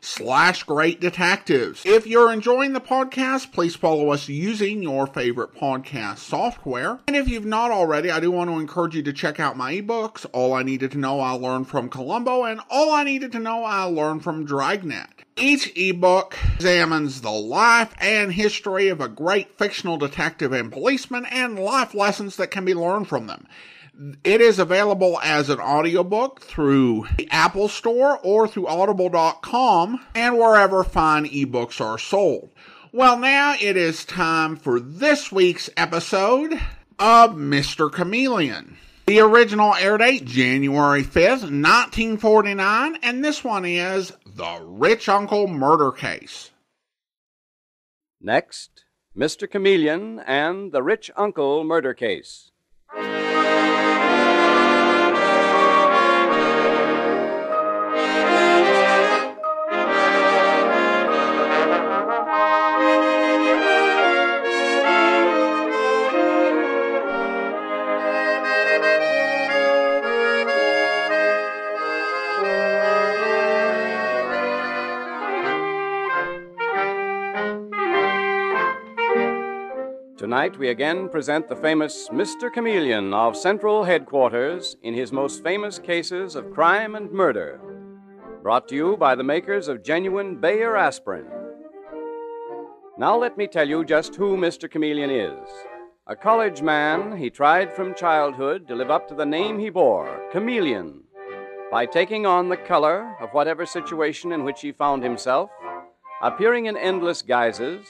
slash great detectives. If you're enjoying the podcast, please follow us using your favorite podcast software. And if you've not already, I do want to encourage you to check out my ebooks, All I Needed to Know I Learned from Columbo and All I Needed to Know I Learned from Dragnet. Each ebook examines the life and history of a great fictional detective and policeman and life lessons that can be learned from them. It is available as an audiobook through the Apple Store or through audible.com and wherever fine ebooks are sold. Well, now it is time for this week's episode of Mr. Chameleon. The original air date, January 5th, 1949, and this one is The Rich Uncle Murder Case. Next, Mr. Chameleon and the Rich Uncle Murder Case. Tonight, we again present the famous Mr. Chameleon of Central Headquarters in his most famous cases of crime and murder. Brought to you by the makers of genuine Bayer aspirin. Now, let me tell you just who Mr. Chameleon is. A college man, he tried from childhood to live up to the name he bore, Chameleon, by taking on the color of whatever situation in which he found himself, appearing in endless guises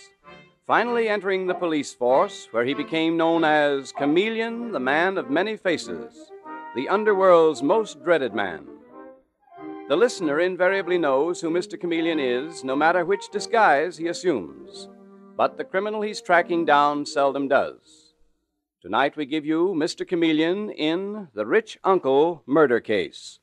finally entering the police force, where he became known as Chameleon, the man of many faces, the underworld's most dreaded man. The listener invariably knows who Mr. Chameleon is, no matter which disguise he assumes. But the criminal he's tracking down seldom does. Tonight we give you Mr. Chameleon in The Rich Uncle Murder Case.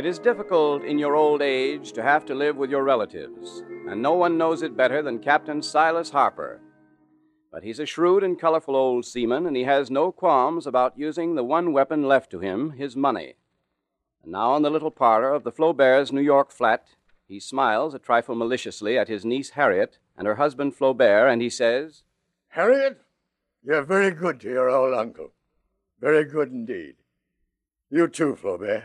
It is difficult in your old age to have to live with your relatives, and no one knows it better than Captain Silas Harper. But he's a shrewd and colorful old seaman, and he has no qualms about using the one weapon left to him his money. And now, in the little parlor of the Flaubert's New York flat, he smiles a trifle maliciously at his niece Harriet and her husband Flaubert, and he says, Harriet, you're very good to your old uncle. Very good indeed. You too, Flaubert.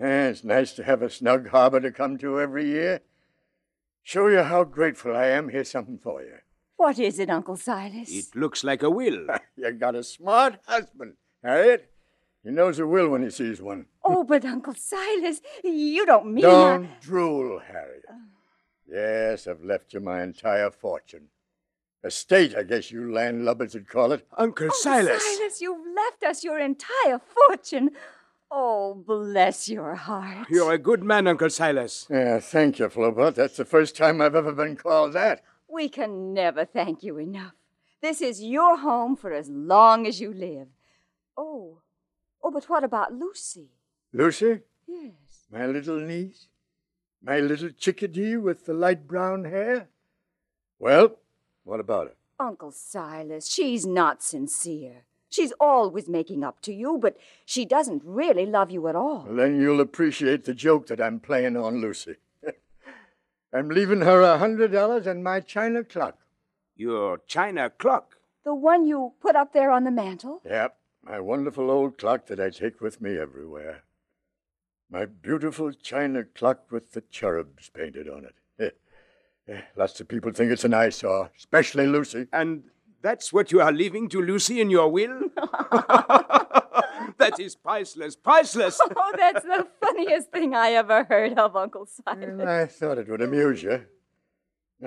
Yeah, it's nice to have a snug harbor to come to every year. Show you how grateful I am. Here's something for you. What is it, Uncle Silas? It looks like a will. you got a smart husband, Harriet. He knows a will when he sees one. Oh, but Uncle Silas, you don't mean. Don't I... drool, Harriet. Yes, I've left you my entire fortune. Estate, I guess you landlubbers would call it. Uncle oh, Silas. Silas, you've left us your entire fortune. Oh, bless your heart. You're a good man, Uncle Silas. Yeah, thank you, Flaubert. That's the first time I've ever been called that. We can never thank you enough. This is your home for as long as you live. Oh, oh, but what about Lucy? Lucy? Yes. My little niece? My little chickadee with the light brown hair? Well, what about her? Uncle Silas, she's not sincere. She's always making up to you, but she doesn't really love you at all. Well, then you'll appreciate the joke that I'm playing on Lucy. I'm leaving her a hundred dollars and my china clock. Your china clock? The one you put up there on the mantel? Yep, my wonderful old clock that I take with me everywhere. My beautiful china clock with the cherubs painted on it. Eh, lots of people think it's an eyesore, especially Lucy. And that's what you are leaving to Lucy in your will? that is priceless, priceless. Oh, that's the funniest thing I ever heard of, Uncle Silas. Well, mm, I thought it would amuse you.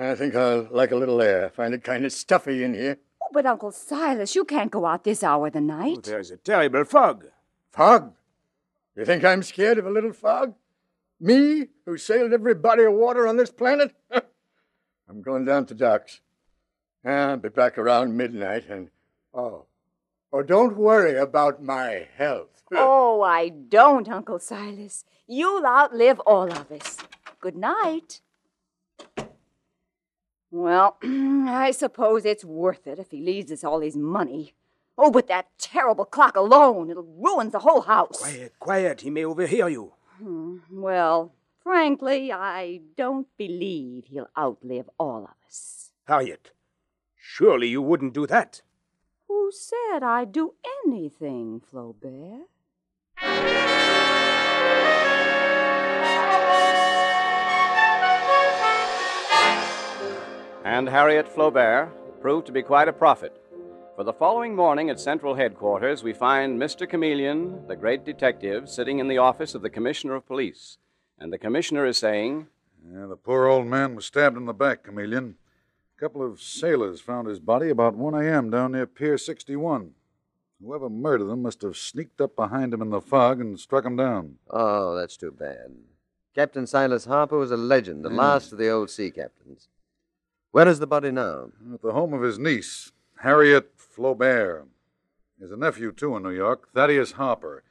I think I'll like a little air. Find it kind of stuffy in here. Oh, but Uncle Silas, you can't go out this hour of the night. Oh, there's a terrible fog. Fog? You think I'm scared of a little fog? Me, who sailed every body of water on this planet? I'm going down to docks. I'll be back around midnight and. Oh. Oh, don't worry about my health. Oh, I don't, Uncle Silas. You'll outlive all of us. Good night. Well, I suppose it's worth it if he leaves us all his money. Oh, but that terrible clock alone, it'll ruin the whole house. Quiet, quiet. He may overhear you. Hmm, Well, frankly, I don't believe he'll outlive all of us. Harriet, surely you wouldn't do that. Who said I'd do anything, Flaubert? And Harriet Flaubert proved to be quite a prophet. For the following morning at Central Headquarters, we find Mr. Chameleon, the great detective, sitting in the office of the Commissioner of Police. And the Commissioner is saying, Yeah, the poor old man was stabbed in the back, Chameleon. A couple of sailors found his body about 1 a.m. down near Pier 61. Whoever murdered them must have sneaked up behind him in the fog and struck him down. Oh, that's too bad. Captain Silas Harper was a legend, the last of the old sea captains. Where is the body now? At the home of his niece, Harriet Flaubert. There's a nephew, too, in New York, Thaddeus Harper.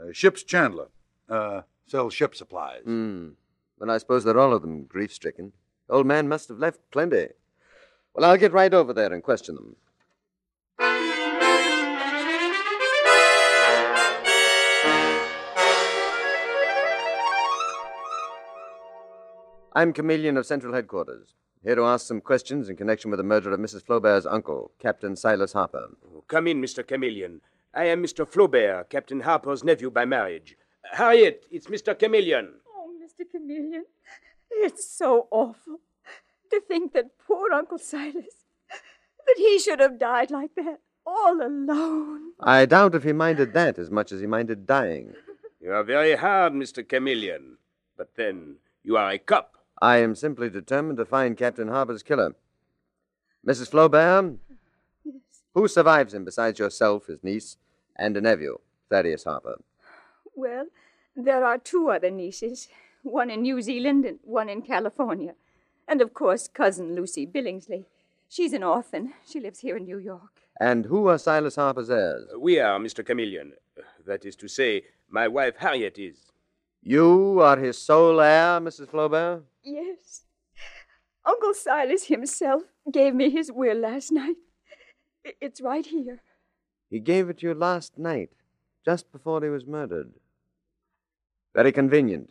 Uh, ship's chandler. Uh, sells ship supplies. Hmm. Well, I suppose they're all of them grief stricken. Old man must have left plenty. Well, I'll get right over there and question them. I'm Chameleon of Central Headquarters, here to ask some questions in connection with the murder of Mrs. Flaubert's uncle, Captain Silas Harper. Oh, come in, Mr. Chameleon. I am Mr. Flaubert, Captain Harper's nephew by marriage. Harriet, it's Mr. Chameleon. Oh, Mr. Chameleon, it's so awful to think that poor Uncle Silas, that he should have died like that, all alone. I doubt if he minded that as much as he minded dying. You are very hard, Mr. Chameleon. But then, you are a cop. I am simply determined to find Captain Harper's killer. Mrs. Flaubert, who survives him besides yourself, his niece, and a nephew, Thaddeus Harper? Well, there are two other nieces, one in New Zealand and one in California. And of course, cousin Lucy Billingsley. She's an orphan. She lives here in New York. And who are Silas Harper's heirs? Uh, we are, Mr. Chameleon. That is to say, my wife Harriet is. You are his sole heir, Mrs. Flaubert? Yes. Uncle Silas himself gave me his will last night. It's right here. He gave it you last night, just before he was murdered. Very convenient.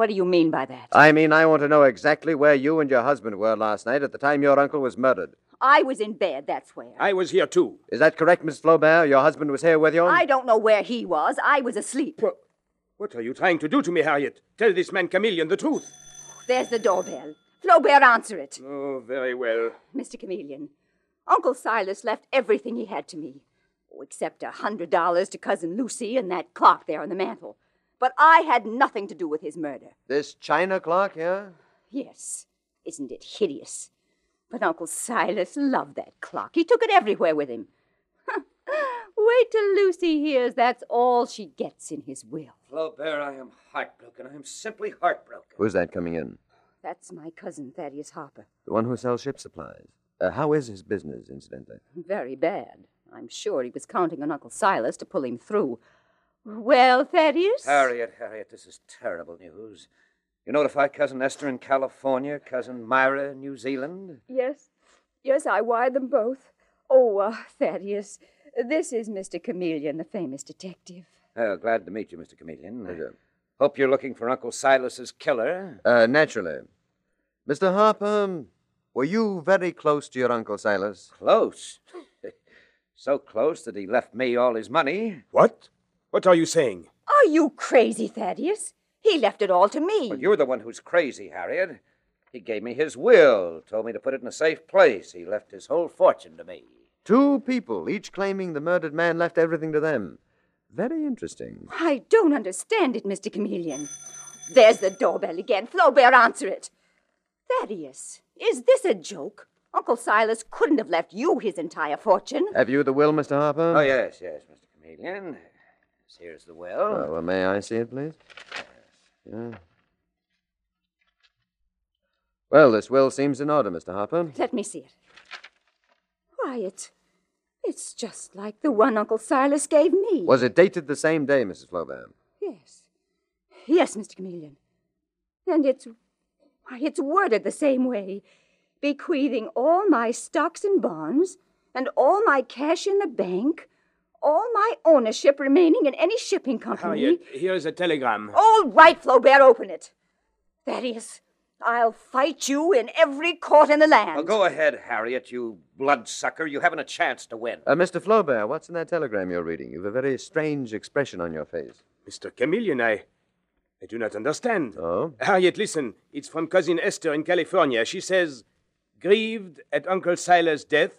What do you mean by that? I mean, I want to know exactly where you and your husband were last night at the time your uncle was murdered. I was in bed, that's where. I was here too. Is that correct, Miss Flaubert? Your husband was here with you? I don't know where he was. I was asleep. What, what are you trying to do to me, Harriet? Tell this man Chameleon the truth. There's the doorbell. Flaubert, answer it. Oh, very well. Mr. Chameleon, Uncle Silas left everything he had to me. Oh, except a hundred dollars to Cousin Lucy and that clock there on the mantel. But I had nothing to do with his murder. This china clock here? Yes, isn't it hideous? But Uncle Silas loved that clock. He took it everywhere with him. Wait till Lucy hears that's all she gets in his will. Flaubert, I am heartbroken. I am simply heartbroken. Who's that coming in? That's my cousin Thaddeus Harper. The one who sells ship supplies. Uh, how is his business, incidentally? Very bad. I'm sure he was counting on Uncle Silas to pull him through. Well, Thaddeus? Harriet, Harriet, this is terrible news. You notify Cousin Esther in California, Cousin Myra in New Zealand? Yes. Yes, I wired them both. Oh, uh, Thaddeus, this is Mr. Chameleon, the famous detective. Oh, glad to meet you, Mr. Chameleon. Hope you're looking for Uncle Silas's killer. Uh, naturally. Mr. Harper, were you very close to your Uncle Silas? Close. so close that he left me all his money. What? What are you saying? Are you crazy, Thaddeus? He left it all to me. Well, you're the one who's crazy, Harriet. He gave me his will, told me to put it in a safe place. He left his whole fortune to me. Two people, each claiming the murdered man left everything to them. Very interesting. I don't understand it, Mr. Chameleon. There's the doorbell again. Flaubert, answer it. Thaddeus, is this a joke? Uncle Silas couldn't have left you his entire fortune. Have you the will, Mr. Harper? Oh, yes, yes, Mr. Chameleon. Here's the will. Oh, well, may I see it, please? Yes. Yeah. Well, this will seems in order, Mr. Harper. Let me see it. Why, it's. It's just like the one Uncle Silas gave me. Was it dated the same day, Mrs. Flaubert? Yes. Yes, Mr. Chameleon. And it's. Why, it's worded the same way bequeathing all my stocks and bonds, and all my cash in the bank, all my ownership remaining in any shipping company. Harriet, here's a telegram. All right, Flaubert, open it. Thaddeus, I'll fight you in every court in the land. Well, go ahead, Harriet, you bloodsucker. You haven't a chance to win. Uh, Mr. Flaubert, what's in that telegram you're reading? You've a very strange expression on your face. Mr. Chameleon, I. I do not understand. Oh? Harriet, listen. It's from Cousin Esther in California. She says, Grieved at Uncle Silas' death,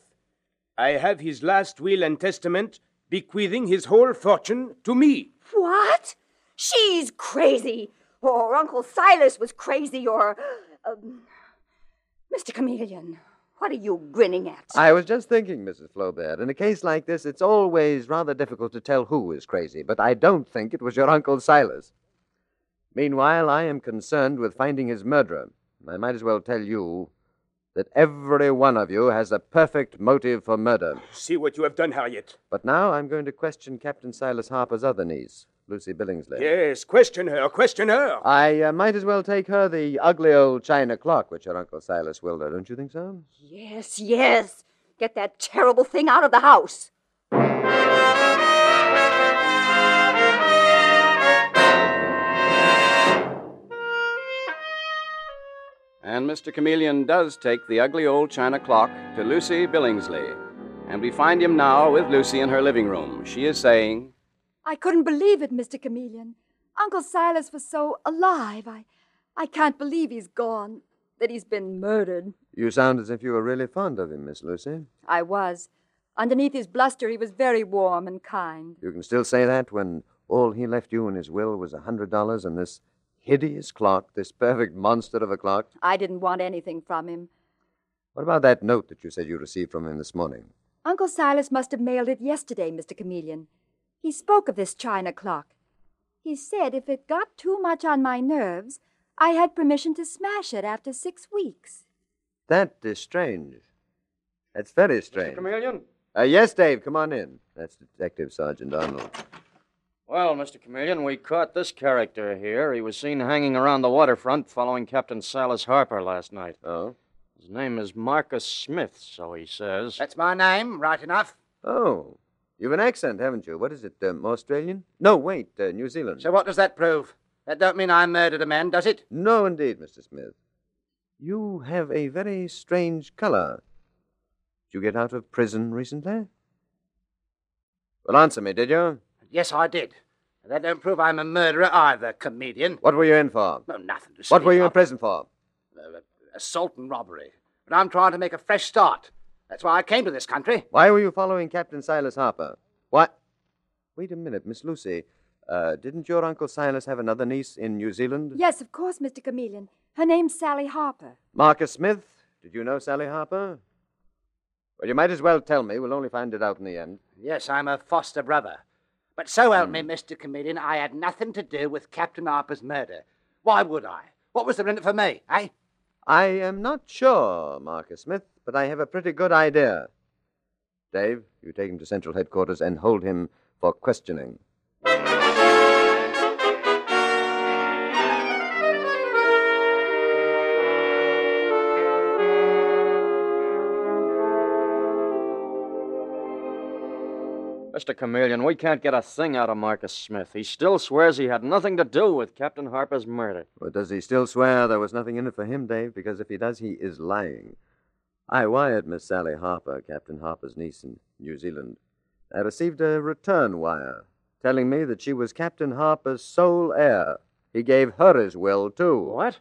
I have his last will and testament bequeathing his whole fortune to me. What? She's crazy. Or Uncle Silas was crazy, or. Um, Mr. Chameleon, what are you grinning at? I was just thinking, Mrs. Flaubert, in a case like this, it's always rather difficult to tell who is crazy, but I don't think it was your Uncle Silas. Meanwhile, I am concerned with finding his murderer. I might as well tell you that every one of you has a perfect motive for murder. See what you have done, Harriet. But now I'm going to question Captain Silas Harper's other niece, Lucy Billingsley. Yes, question her, question her. I uh, might as well take her the ugly old china clock which your Uncle Silas willed her, don't you think so? Yes, yes. Get that terrible thing out of the house. And Mr. Chameleon does take the ugly old china clock to Lucy Billingsley. And we find him now with Lucy in her living room. She is saying, I couldn't believe it, Mr. Chameleon. Uncle Silas was so alive. I, I can't believe he's gone, that he's been murdered. You sound as if you were really fond of him, Miss Lucy. I was. Underneath his bluster, he was very warm and kind. You can still say that when all he left you in his will was a hundred dollars and this hideous clock, this perfect monster of a clock. I didn't want anything from him. What about that note that you said you received from him this morning? Uncle Silas must have mailed it yesterday, Mr. Chameleon. He spoke of this china clock. He said if it got too much on my nerves, I had permission to smash it after six weeks. That is strange. That's very strange. Chameleon? Uh, yes, Dave, come on in. That's Detective Sergeant Arnold. Well, Mr. Chameleon, we caught this character here. He was seen hanging around the waterfront following Captain Silas Harper last night. Oh? His name is Marcus Smith, so he says. That's my name, right enough. Oh. You've an accent, haven't you? What is it, um, Australian? No, wait, uh, New Zealand. So what does that prove? That don't mean I murdered a man, does it? No, indeed, Mr. Smith. You have a very strange color. Did you get out of prison recently? Well, answer me, did you? Yes, I did. That don't prove I'm a murderer either, comedian. What were you in for? No, nothing to say. What were you in prison for? Uh, assault and robbery. But I'm trying to make a fresh start. That's why I came to this country. Why were you following Captain Silas Harper? What? Wait a minute, Miss Lucy. Uh, didn't your Uncle Silas have another niece in New Zealand? Yes, of course, Mr. Chameleon. Her name's Sally Harper. Marcus Smith? Did you know Sally Harper? Well, you might as well tell me. We'll only find it out in the end. Yes, I'm a foster brother. But so help me, Mr. Comedian, I had nothing to do with Captain Harper's murder. Why would I? What was there in it for me, eh? I am not sure, Marcus Smith, but I have a pretty good idea. Dave, you take him to Central Headquarters and hold him for questioning. Mr. Chameleon, we can't get a thing out of Marcus Smith. He still swears he had nothing to do with Captain Harper's murder. But does he still swear there was nothing in it for him, Dave? Because if he does, he is lying. I wired Miss Sally Harper, Captain Harper's niece in New Zealand. I received a return wire telling me that she was Captain Harper's sole heir. He gave her his will, too. What?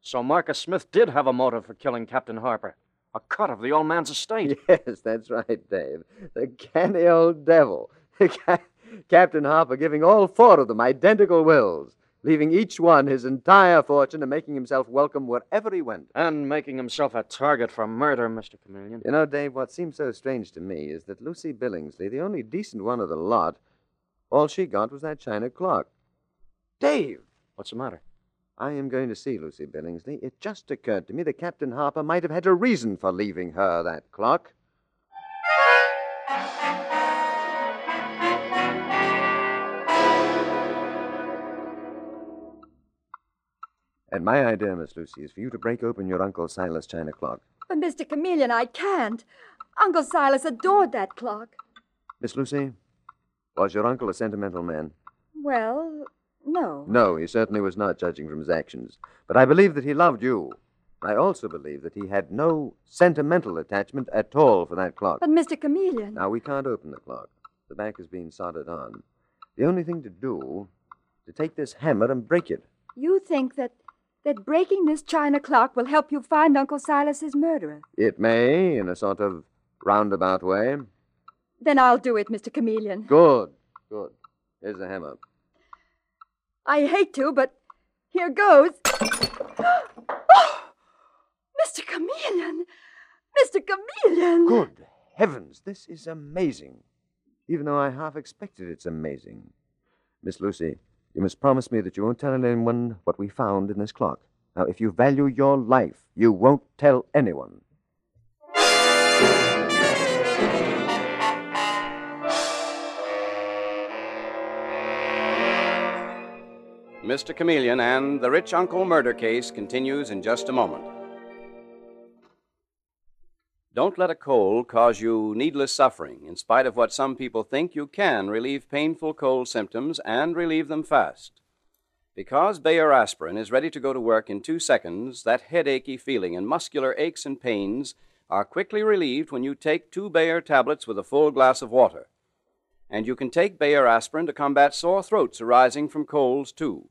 So Marcus Smith did have a motive for killing Captain Harper. A cut of the old man's estate. Yes, that's right, Dave. The canny old devil. Captain Harper giving all four of them identical wills, leaving each one his entire fortune and making himself welcome wherever he went. And making himself a target for murder, Mr. Chameleon. You know, Dave, what seems so strange to me is that Lucy Billingsley, the only decent one of the lot, all she got was that china clock. Dave, What's the matter? I am going to see Lucy Billingsley. It just occurred to me that Captain Harper might have had a reason for leaving her that clock. And my idea, Miss Lucy, is for you to break open your Uncle Silas china clock. But, Mr. Chameleon, I can't. Uncle Silas adored that clock. Miss Lucy, was your uncle a sentimental man? Well, no. No, he certainly was not, judging from his actions. But I believe that he loved you. I also believe that he had no sentimental attachment at all for that clock. But, Mr. Chameleon. Now, we can't open the clock. The back is being soldered on. The only thing to do is to take this hammer and break it. You think that that breaking this china clock will help you find Uncle Silas's murderer? It may, in a sort of roundabout way. Then I'll do it, Mr. Chameleon. Good, good. Here's the hammer. I hate to, but here goes. Oh, Mr. Chameleon! Mr. Chameleon! Good heavens, this is amazing. Even though I half expected it's amazing. Miss Lucy, you must promise me that you won't tell anyone what we found in this clock. Now, if you value your life, you won't tell anyone. Mr. Chameleon and the rich uncle murder case continues in just a moment. Don't let a cold cause you needless suffering. In spite of what some people think, you can relieve painful cold symptoms and relieve them fast. Because Bayer aspirin is ready to go to work in two seconds, that headachy feeling and muscular aches and pains are quickly relieved when you take two Bayer tablets with a full glass of water. And you can take Bayer aspirin to combat sore throats arising from colds, too.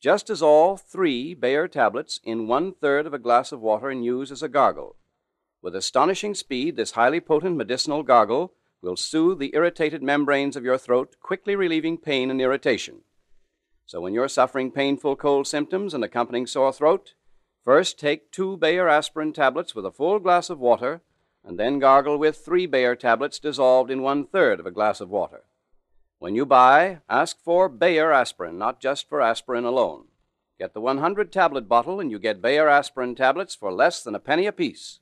Just as all three Bayer tablets in one third of a glass of water and use as a gargle. With astonishing speed, this highly potent medicinal gargle will soothe the irritated membranes of your throat, quickly relieving pain and irritation. So when you're suffering painful cold symptoms and accompanying sore throat, first take two Bayer aspirin tablets with a full glass of water, and then gargle with three Bayer tablets dissolved in one third of a glass of water. When you buy, ask for Bayer aspirin, not just for aspirin alone. Get the 100 tablet bottle, and you get Bayer aspirin tablets for less than a penny apiece.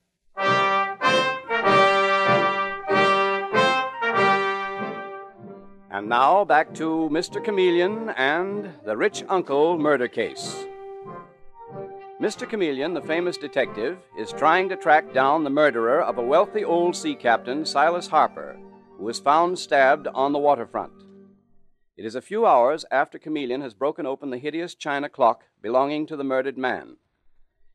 And now back to Mr. Chameleon and the rich uncle murder case. Mr. Chameleon, the famous detective, is trying to track down the murderer of a wealthy old sea captain, Silas Harper, who was found stabbed on the waterfront. It is a few hours after Chameleon has broken open the hideous china clock belonging to the murdered man.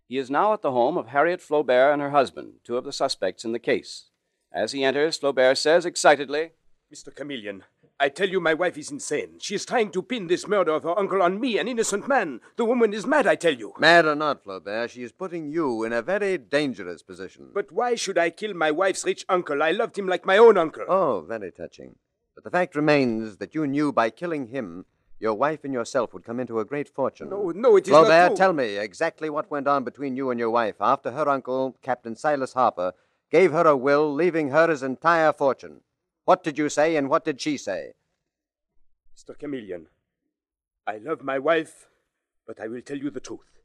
He is now at the home of Harriet Flaubert and her husband, two of the suspects in the case. As he enters, Flaubert says excitedly, Mr. Chameleon, I tell you my wife is insane. She is trying to pin this murder of her uncle on me, an innocent man. The woman is mad, I tell you. Mad or not, Flaubert, she is putting you in a very dangerous position. But why should I kill my wife's rich uncle? I loved him like my own uncle. Oh, very touching. But the fact remains that you knew by killing him, your wife and yourself would come into a great fortune. No, no, it is Flaubert, not true. tell me exactly what went on between you and your wife after her uncle, Captain Silas Harper, gave her a will, leaving her his entire fortune. What did you say, and what did she say? Mr. Chameleon, I love my wife, but I will tell you the truth.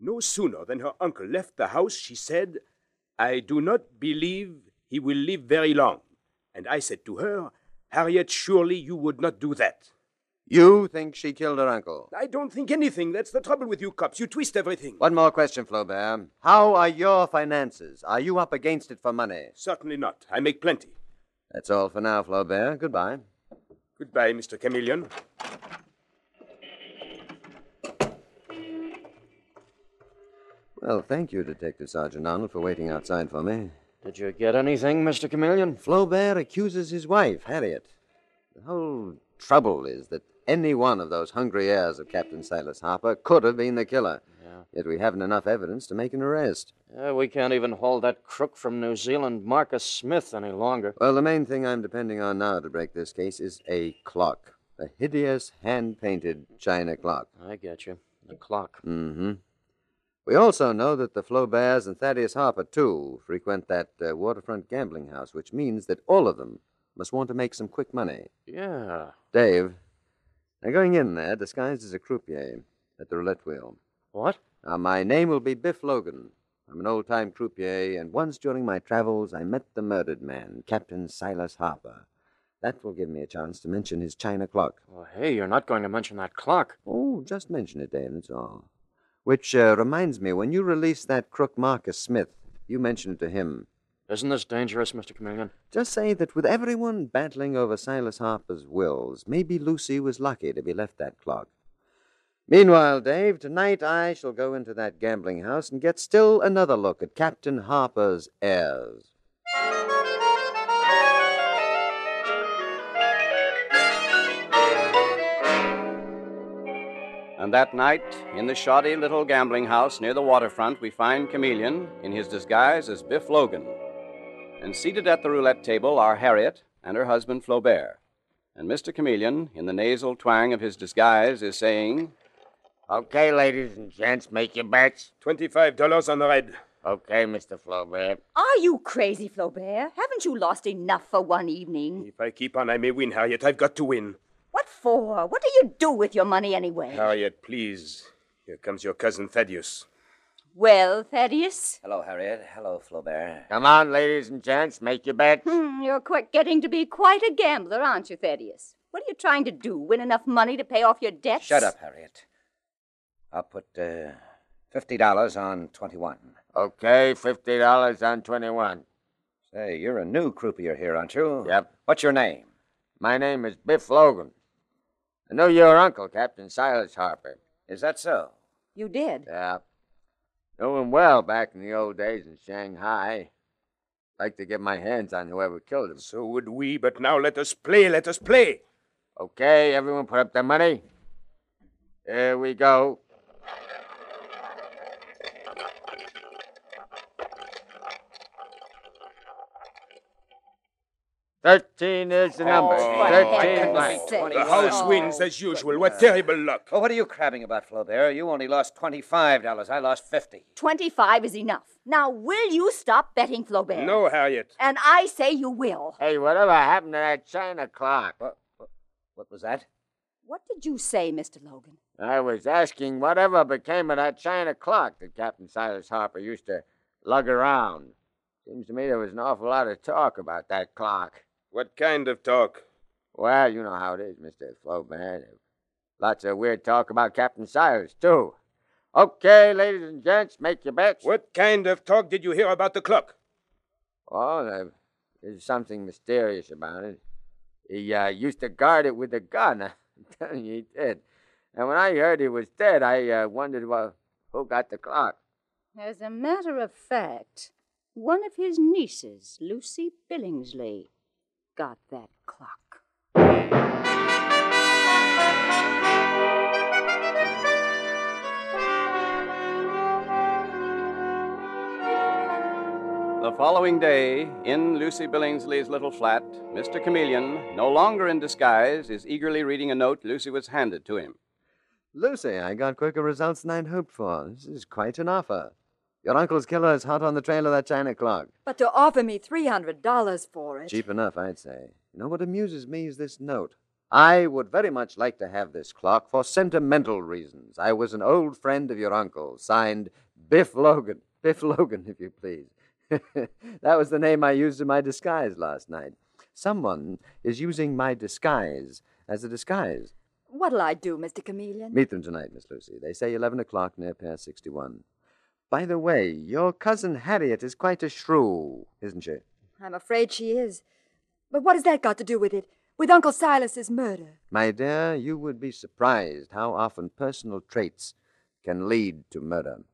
No sooner than her uncle left the house, she said, I do not believe he will live very long. And I said to her, Harriet, surely you would not do that. You think she killed her uncle? I don't think anything. That's the trouble with you cops. You twist everything. One more question, Flaubert. How are your finances? Are you up against it for money? Certainly not. I make plenty. That's all for now, Flaubert. Goodbye. Goodbye, Mr. Chameleon. Well, thank you, Detective Sergeant Arnold, for waiting outside for me. Did you get anything, Mr. Chameleon? Flaubert accuses his wife, Harriet. The whole trouble is that any one of those hungry heirs of Captain Silas Harper could have been the killer. Yeah. Yet we haven't enough evidence to make an arrest. Yeah, we can't even hold that crook from New Zealand, Marcus Smith, any longer. Well, the main thing I'm depending on now to break this case is a clock. A hideous hand painted china clock. I get you. The clock. Mm hmm. We also know that the Flauberts and Thaddeus Harper, too, frequent that uh, waterfront gambling house, which means that all of them must want to make some quick money. Yeah. Dave, they're going in there disguised as a croupier. at the roulette wheel. What? Now, my name will be Biff Logan. I'm an old time croupier, and once during my travels I met the murdered man, Captain Silas Harper. That will give me a chance to mention his china clock. Well, hey, you're not going to mention that clock. Oh, just mention it, Dave, that's all. Which uh, reminds me, when you release that crook Marcus Smith, you mention it to him. Isn't this dangerous, Mr. Chameleon? Just say that with everyone battling over Silas Harper's wills, maybe Lucy was lucky to be left that clock. Meanwhile, Dave, tonight I shall go into that gambling house and get still another look at Captain Harper's heirs. And that night, in the shoddy little gambling house near the waterfront, we find Chameleon in his disguise as Biff Logan. And seated at the roulette table are Harriet and her husband Flaubert. And Mr. Chameleon, in the nasal twang of his disguise, is saying, Okay, ladies and gents, make your bets. Twenty-five dollars on the red. Okay, Mr. Flaubert. Are you crazy, Flaubert? Haven't you lost enough for one evening? If I keep on, I may win, Harriet. I've got to win. What for? What do you do with your money anyway? Harriet, please. Here comes your cousin Thaddeus. Well, Thaddeus? Hello, Harriet. Hello, Flaubert. Come on, ladies and gents, make your bets. Hmm, you're quite getting to be quite a gambler, aren't you, Thaddeus? What are you trying to do? Win enough money to pay off your debts? Shut up, Harriet. I'll put uh, $50 on 21. Okay, $50 on 21. Say, you're a new croupier here, aren't you? Yep. What's your name? My name is Biff Logan. I know your uncle, Captain Silas Harper. Is that so? You did? Yeah. Knew him well back in the old days in Shanghai. Like to get my hands on whoever killed him. So would we, but now let us play, let us play. Okay, everyone put up their money. Here we go. Thirteen is the number. Oh, Thirteen blank. The house oh. wins as usual. What terrible luck. Well, what are you crabbing about, Flaubert? You only lost $25. I lost 50 Twenty-five is enough. Now, will you stop betting, Flaubert? No, Harriet. And I say you will. Hey, whatever happened to that china clock? What, what, what was that? What did you say, Mr. Logan? I was asking whatever became of that china clock that Captain Silas Harper used to lug around. Seems to me there was an awful lot of talk about that clock. What kind of talk? Well, you know how it is, Mr. Flaubert. Lots of weird talk about Captain Silas, too. Okay, ladies and gents, make your bets. What kind of talk did you hear about the clock? Oh, there- there's something mysterious about it. He uh, used to guard it with a gun. I'm telling you, he did. And when I heard he was dead, I uh, wondered, well, who got the clock? As a matter of fact, one of his nieces, Lucy Billingsley, got that clock. The following day, in Lucy Billingsley's little flat, Mr. Chameleon, no longer in disguise, is eagerly reading a note Lucy was handed to him. Lucy, I got quicker results than I'd hoped for. This is quite an offer. Your uncle's killer is hot on the trail of that china clock. But to offer me $300 for it. Cheap enough, I'd say. You know what amuses me is this note. I would very much like to have this clock for sentimental reasons. I was an old friend of your uncle, signed Biff Logan. Biff Logan, if you please. that was the name I used in my disguise last night. Someone is using my disguise as a disguise. What'll I do, Mr. Chameleon? Meet them tonight, Miss Lucy. They say 11 o'clock near Pier 61. By the way, your cousin Harriet is quite a shrew, isn't she? I'm afraid she is. But what has that got to do with it? With Uncle Silas's murder? My dear, you would be surprised how often personal traits can lead to murder.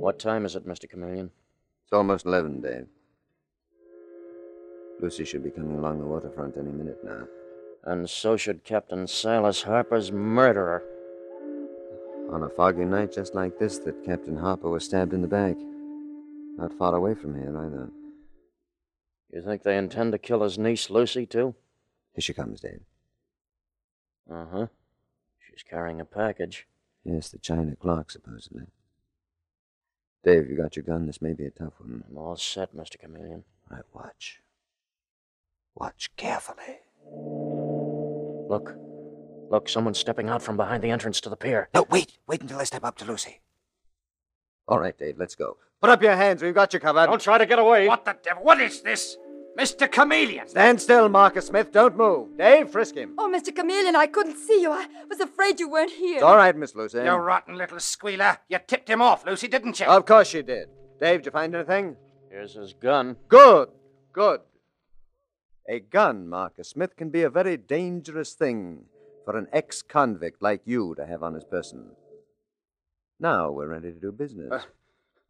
What time is it, Mr. Chameleon? It's almost 11, Dave. Lucy should be coming along the waterfront any minute now. And so should Captain Silas Harper's murderer. On a foggy night just like this, that Captain Harper was stabbed in the back. Not far away from here, either. You think they intend to kill his niece, Lucy, too? Here she comes, Dave. Uh huh. She's carrying a package. Yes, the china clock, supposedly. Dave, you got your gun? This may be a tough one. I'm all set, Mr. Chameleon. All right, watch. Watch carefully. Look. Look, someone's stepping out from behind the entrance to the pier. No, wait. Wait until I step up to Lucy. All right, Dave, let's go. Put up your hands. We've got you covered. Don't try to get away. What the devil? What is this? Mr. Chameleon! Stand still, Marcus Smith. Don't move. Dave, frisk him. Oh, Mr. Chameleon, I couldn't see you. I was afraid you weren't here. It's all right, Miss Lucy. You rotten little squealer. You tipped him off, Lucy, didn't you? Of course you did. Dave, did you find anything? Here's his gun. Good. Good. A gun, Marcus Smith, can be a very dangerous thing for an ex convict like you to have on his person. Now we're ready to do business. Uh,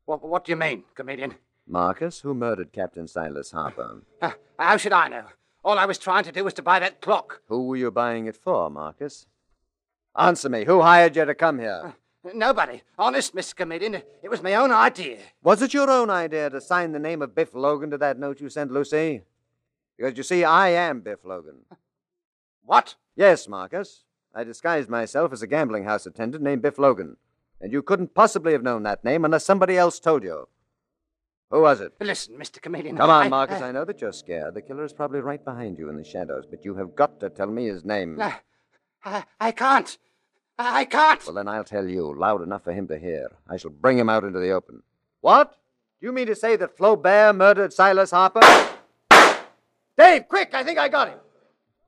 what, what do you mean, comedian? Marcus, who murdered Captain Silas Harper? Uh, how should I know? All I was trying to do was to buy that clock. Who were you buying it for, Marcus? Answer me. Who hired you to come here? Uh, nobody. Honest, Mr. Comedian. It was my own idea. Was it your own idea to sign the name of Biff Logan to that note you sent Lucy? Because you see, I am Biff Logan. What? Yes, Marcus. I disguised myself as a gambling house attendant named Biff Logan. And you couldn't possibly have known that name unless somebody else told you. Who was it? Listen, Mr. Comedian. Come on, I, Marcus. I, I know that you're scared. The killer is probably right behind you in the shadows, but you have got to tell me his name. I, I, I can't. I, I can't. Well, then I'll tell you, loud enough for him to hear. I shall bring him out into the open. What? Do you mean to say that Flaubert murdered Silas Harper? Dave, quick! I think I got him.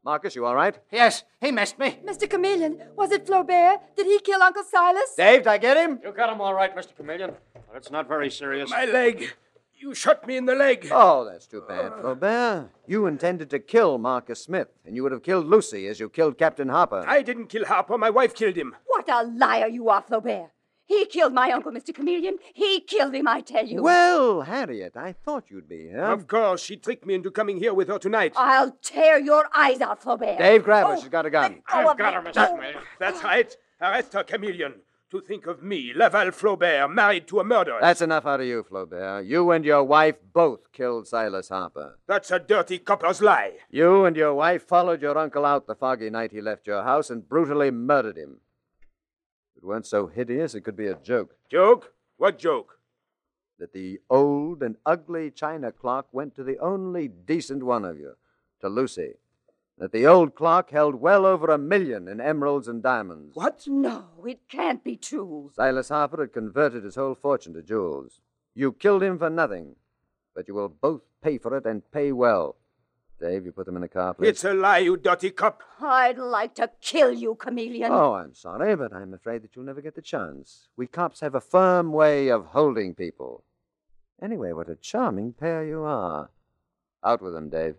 Marcus, you all right? Yes, he missed me. Mr. Chameleon, was it Flaubert? Did he kill Uncle Silas? Dave, did I get him? You got him all right, Mr. Chameleon. But it's not very serious. My leg. You shot me in the leg. Oh, that's too bad, Flaubert. You intended to kill Marcus Smith, and you would have killed Lucy as you killed Captain Harper. I didn't kill Harper. My wife killed him. What a liar you are, Flaubert. He killed my uncle, Mr. Chameleon. He killed him, I tell you. Well, Harriet, I thought you'd be here. Of course, she tricked me into coming here with her tonight. I'll tear your eyes out, Flaubert. Dave, grab her. Oh, She's got a gun. I've got her, Mr. Chameleon. That's right. Arrest her, Chameleon. To think of me, Laval Flaubert, married to a murderer. That's enough out of you, Flaubert. You and your wife both killed Silas Harper. That's a dirty copper's lie. You and your wife followed your uncle out the foggy night he left your house and brutally murdered him. If it weren't so hideous, it could be a joke. Joke? What joke? That the old and ugly china clock went to the only decent one of you, to Lucy. That the old clock held well over a million in emeralds and diamonds. What? No, it can't be true. Silas Harper had converted his whole fortune to jewels. You killed him for nothing, but you will both pay for it and pay well. Dave, you put them in the car, please. It's a lie, you dirty cop. I'd like to kill you, chameleon. Oh, I'm sorry, but I'm afraid that you'll never get the chance. We cops have a firm way of holding people. Anyway, what a charming pair you are. Out with them, Dave.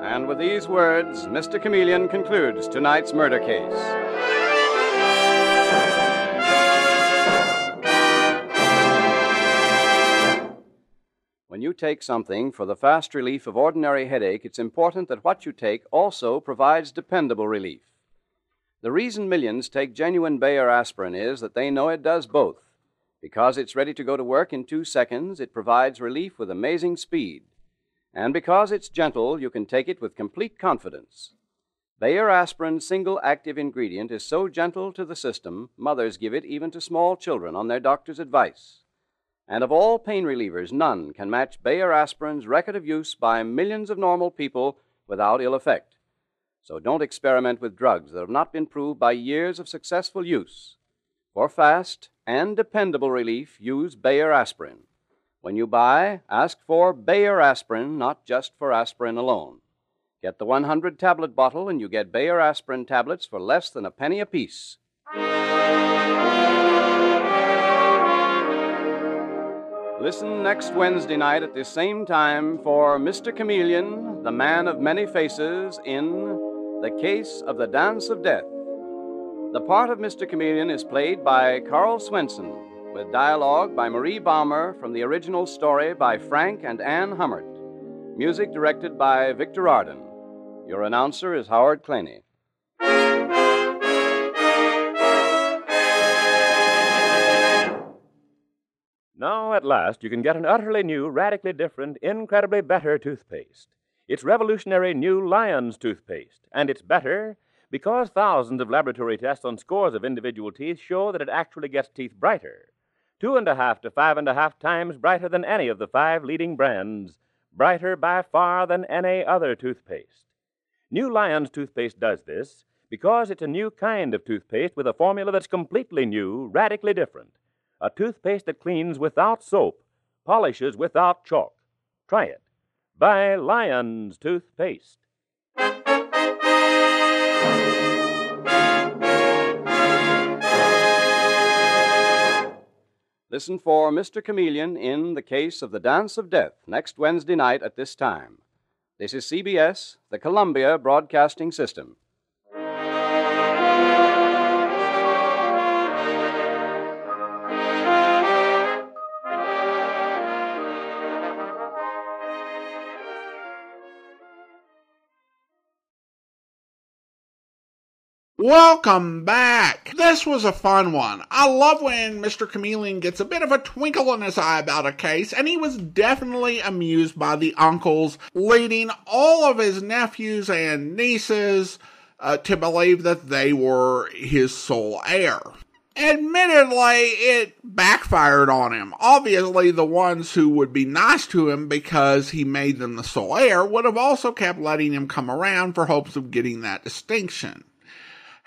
And with these words, Mr. Chameleon concludes tonight's murder case. When you take something for the fast relief of ordinary headache, it's important that what you take also provides dependable relief. The reason millions take genuine Bayer aspirin is that they know it does both. Because it's ready to go to work in two seconds, it provides relief with amazing speed. And because it's gentle, you can take it with complete confidence. Bayer aspirin's single active ingredient is so gentle to the system, mothers give it even to small children on their doctor's advice. And of all pain relievers, none can match Bayer aspirin's record of use by millions of normal people without ill effect. So don't experiment with drugs that have not been proved by years of successful use. For fast and dependable relief, use Bayer aspirin. When you buy, ask for Bayer aspirin, not just for aspirin alone. Get the 100 tablet bottle, and you get Bayer aspirin tablets for less than a penny apiece. Listen next Wednesday night at the same time for Mr. Chameleon, the man of many faces, in The Case of the Dance of Death. The part of Mr. Chameleon is played by Karl Swenson, with dialogue by Marie Baumer from the original story by Frank and Anne Hummert. Music directed by Victor Arden. Your announcer is Howard Claney. Now, at last, you can get an utterly new, radically different, incredibly better toothpaste. It's revolutionary new Lion's toothpaste, and it's better because thousands of laboratory tests on scores of individual teeth show that it actually gets teeth brighter. Two and a half to five and a half times brighter than any of the five leading brands, brighter by far than any other toothpaste. New Lion's toothpaste does this because it's a new kind of toothpaste with a formula that's completely new, radically different. A toothpaste that cleans without soap, polishes without chalk. Try it. Buy Lion's toothpaste. Listen for Mr. Chameleon in The Case of the Dance of Death next Wednesday night at this time. This is CBS, the Columbia Broadcasting System. Welcome back. This was a fun one. I love when Mr. Chameleon gets a bit of a twinkle in his eye about a case, and he was definitely amused by the uncles leading all of his nephews and nieces uh, to believe that they were his sole heir. Admittedly, it backfired on him. Obviously, the ones who would be nice to him because he made them the sole heir would have also kept letting him come around for hopes of getting that distinction.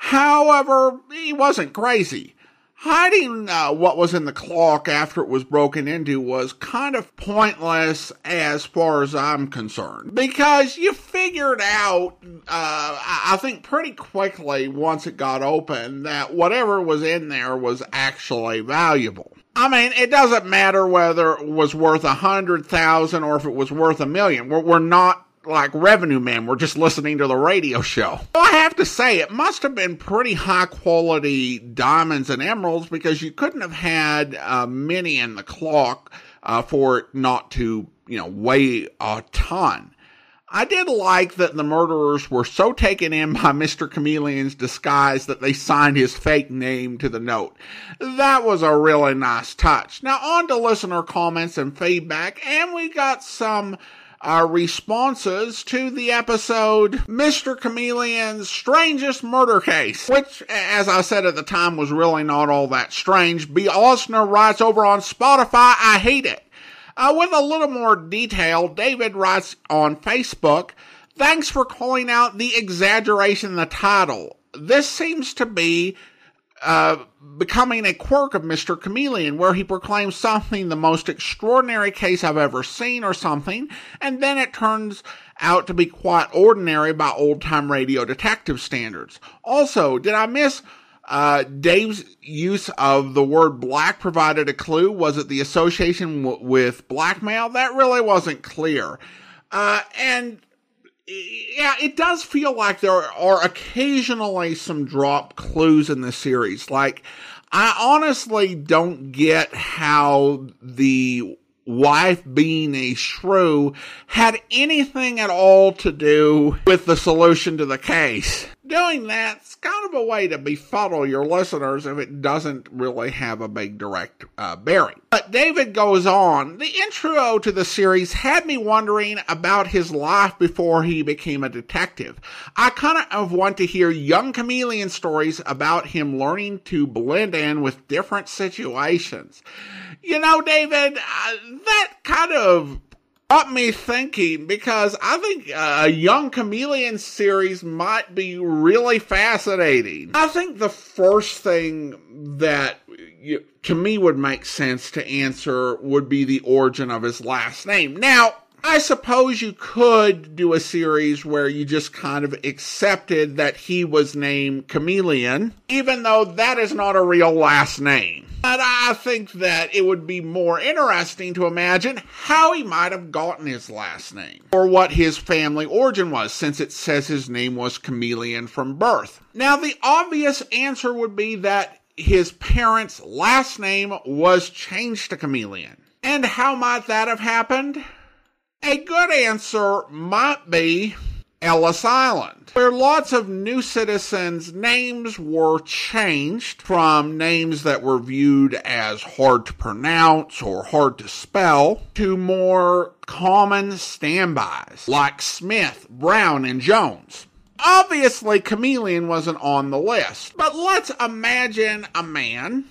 However, he wasn't crazy. Hiding uh, what was in the clock after it was broken into was kind of pointless as far as I'm concerned. Because you figured out, uh, I think pretty quickly once it got open, that whatever was in there was actually valuable. I mean, it doesn't matter whether it was worth a hundred thousand or if it was worth a million. We're, we're not like revenue man we're just listening to the radio show. I have to say, it must have been pretty high quality diamonds and emeralds because you couldn't have had uh, many in the clock uh, for it not to, you know, weigh a ton. I did like that the murderers were so taken in by Mr. Chameleon's disguise that they signed his fake name to the note. That was a really nice touch. Now on to listener comments and feedback, and we got some our responses to the episode Mr. Chameleon's Strangest Murder Case, which, as I said at the time, was really not all that strange. B. Osner writes over on Spotify, I hate it. Uh, with a little more detail, David writes on Facebook, Thanks for calling out the exaggeration in the title. This seems to be uh, becoming a quirk of Mr. Chameleon, where he proclaims something the most extraordinary case I've ever seen or something, and then it turns out to be quite ordinary by old time radio detective standards. Also, did I miss uh, Dave's use of the word black provided a clue? Was it the association w- with blackmail? That really wasn't clear. Uh, and yeah, it does feel like there are occasionally some drop clues in the series. Like, I honestly don't get how the wife being a shrew had anything at all to do with the solution to the case. Doing that's kind of a way to befuddle your listeners if it doesn't really have a big direct uh, bearing. But David goes on. The intro to the series had me wondering about his life before he became a detective. I kind of want to hear young chameleon stories about him learning to blend in with different situations. You know, David, uh, that kind of got me thinking because I think a young chameleon series might be really fascinating. I think the first thing that you, to me would make sense to answer would be the origin of his last name. Now, I suppose you could do a series where you just kind of accepted that he was named Chameleon, even though that is not a real last name. But I think that it would be more interesting to imagine how he might have gotten his last name, or what his family origin was, since it says his name was Chameleon from birth. Now, the obvious answer would be that his parents' last name was changed to Chameleon. And how might that have happened? A good answer might be Ellis Island, where lots of new citizens' names were changed from names that were viewed as hard to pronounce or hard to spell to more common standbys like Smith, Brown, and Jones. Obviously, Chameleon wasn't on the list, but let's imagine a man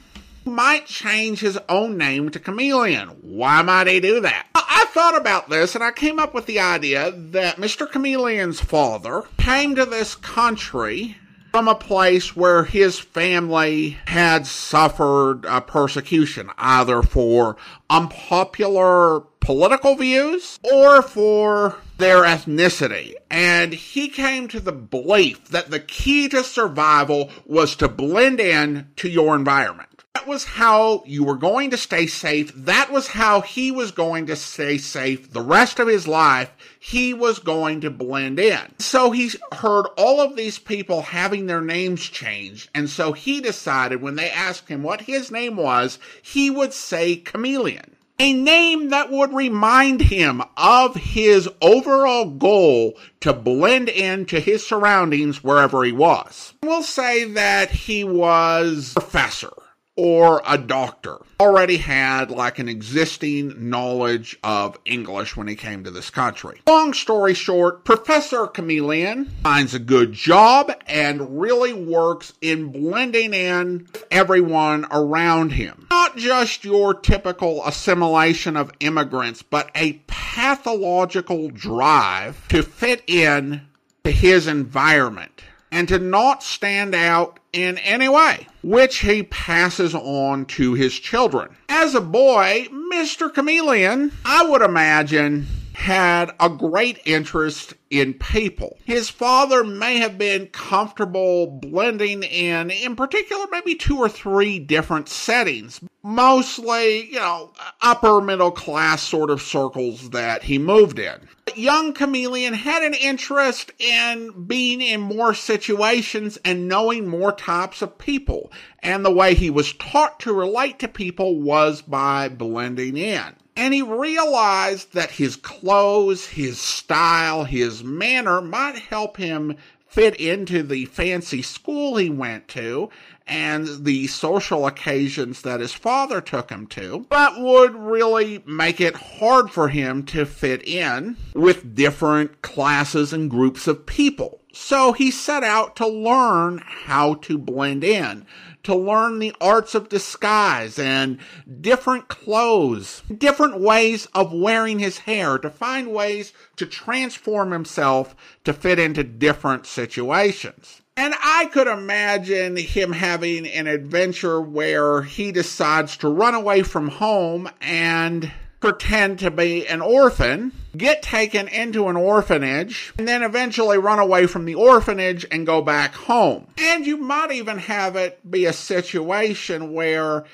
might change his own name to Chameleon. Why might he do that? I thought about this and I came up with the idea that Mr. Chameleon's father came to this country from a place where his family had suffered persecution, either for unpopular political views or for their ethnicity. And he came to the belief that the key to survival was to blend in to your environment. That was how you were going to stay safe. That was how he was going to stay safe the rest of his life. He was going to blend in. So he heard all of these people having their names changed. And so he decided when they asked him what his name was, he would say chameleon. A name that would remind him of his overall goal to blend into his surroundings wherever he was. We'll say that he was professor or a doctor already had like an existing knowledge of English when he came to this country. Long story short, Professor Chameleon finds a good job and really works in blending in everyone around him. Not just your typical assimilation of immigrants, but a pathological drive to fit in to his environment and to not stand out in any way, which he passes on to his children. As a boy, Mr. Chameleon, I would imagine, had a great interest in people. His father may have been comfortable blending in, in particular, maybe two or three different settings, mostly, you know, upper middle class sort of circles that he moved in. But Young Chameleon had an interest in being in more situations and knowing more types of people. And the way he was taught to relate to people was by blending in. And he realized that his clothes, his style, his manner might help him fit into the fancy school he went to and the social occasions that his father took him to, but would really make it hard for him to fit in with different classes and groups of people. So he set out to learn how to blend in to learn the arts of disguise and different clothes, different ways of wearing his hair, to find ways to transform himself to fit into different situations. And I could imagine him having an adventure where he decides to run away from home and pretend to be an orphan, get taken into an orphanage, and then eventually run away from the orphanage and go back home. And you might even have it be a situation where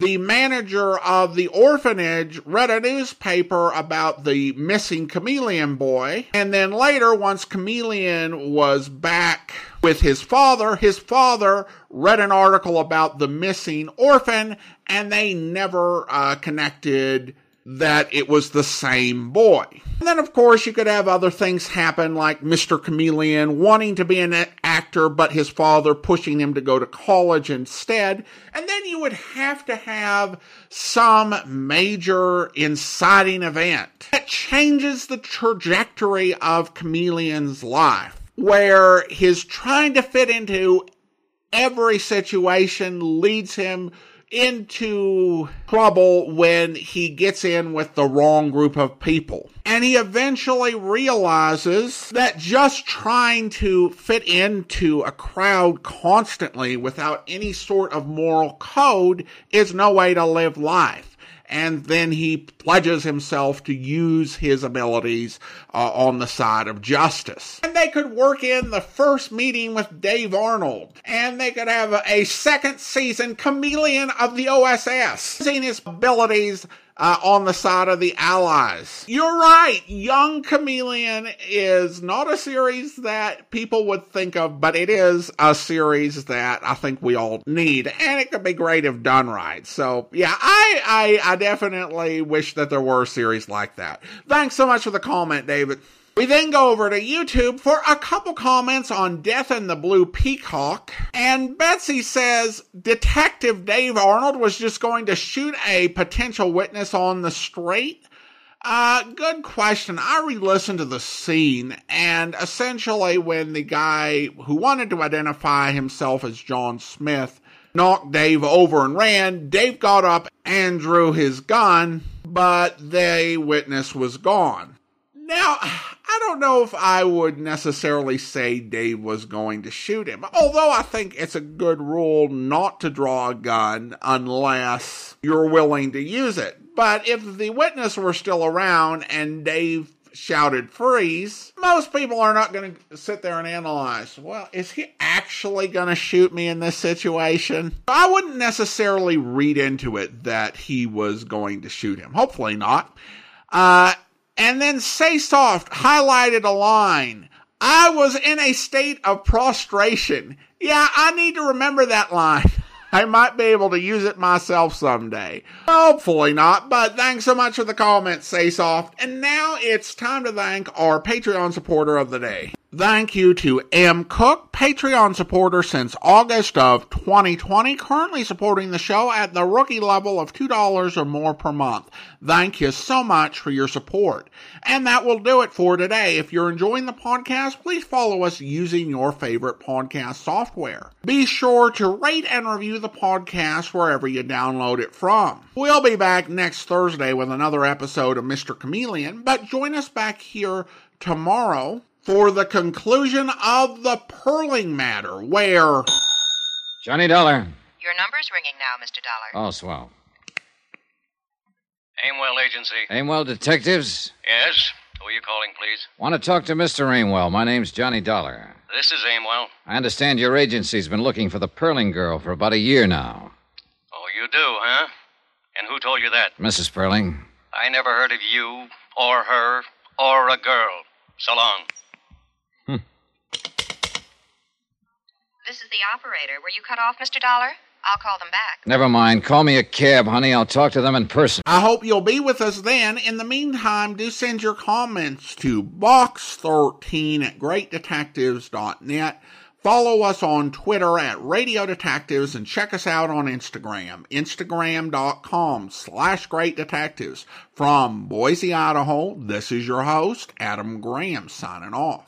the manager of the orphanage read a newspaper about the missing chameleon boy. And then later, once chameleon was back with his father, his father read an article about the missing orphan, and they never uh, connected that it was the same boy. And then, of course, you could have other things happen, like Mr. Chameleon wanting to be an actor, but his father pushing him to go to college instead. And then you would have to have some major inciting event that changes the trajectory of Chameleon's life, where his trying to fit into every situation leads him into trouble when he gets in with the wrong group of people. And he eventually realizes that just trying to fit into a crowd constantly without any sort of moral code is no way to live life and then he pledges himself to use his abilities uh, on the side of justice. And they could work in the first meeting with Dave Arnold, and they could have a, a second season chameleon of the OSS, using his abilities uh, on the side of the Allies. You're right. Young Chameleon is not a series that people would think of, but it is a series that I think we all need, and it could be great if done right. So yeah, I I, I definitely wish that there were a series like that. Thanks so much for the comment, David. We then go over to YouTube for a couple comments on Death and the Blue Peacock. And Betsy says Detective Dave Arnold was just going to shoot a potential witness on the street. Uh, good question. I re-listened to the scene, and essentially, when the guy who wanted to identify himself as John Smith knocked Dave over and ran, Dave got up and drew his gun, but the witness was gone. Now, I don't know if I would necessarily say Dave was going to shoot him, although I think it's a good rule not to draw a gun unless you're willing to use it. But if the witness were still around and Dave shouted freeze, most people are not going to sit there and analyze, well, is he actually going to shoot me in this situation? I wouldn't necessarily read into it that he was going to shoot him. Hopefully not. Uh, and then Say Soft highlighted a line. I was in a state of prostration. Yeah, I need to remember that line. I might be able to use it myself someday. Hopefully not, but thanks so much for the comment, Say Soft. And now it's time to thank our Patreon supporter of the day. Thank you to M. Cook, Patreon supporter since August of 2020, currently supporting the show at the rookie level of $2 or more per month. Thank you so much for your support. And that will do it for today. If you're enjoying the podcast, please follow us using your favorite podcast software. Be sure to rate and review the podcast wherever you download it from. We'll be back next Thursday with another episode of Mr. Chameleon, but join us back here tomorrow for the conclusion of the Perling matter, where. Johnny Dollar. Your number's ringing now, Mr. Dollar. Oh, swell. Aimwell Agency. Aimwell Detectives. Yes? Who are you calling, please? Want to talk to Mr. Aimwell. My name's Johnny Dollar. This is Aimwell. I understand your agency's been looking for the Perling girl for about a year now. Oh, you do, huh? And who told you that? Mrs. Perling. I never heard of you, or her, or a girl. So long. This is the operator. Were you cut off, Mr. Dollar? I'll call them back. Never mind. Call me a cab, honey. I'll talk to them in person. I hope you'll be with us then. In the meantime, do send your comments to box13 at greatdetectives.net. Follow us on Twitter at Radio Detectives and check us out on Instagram, instagram.com slash great detectives. From Boise, Idaho, this is your host, Adam Graham, signing off.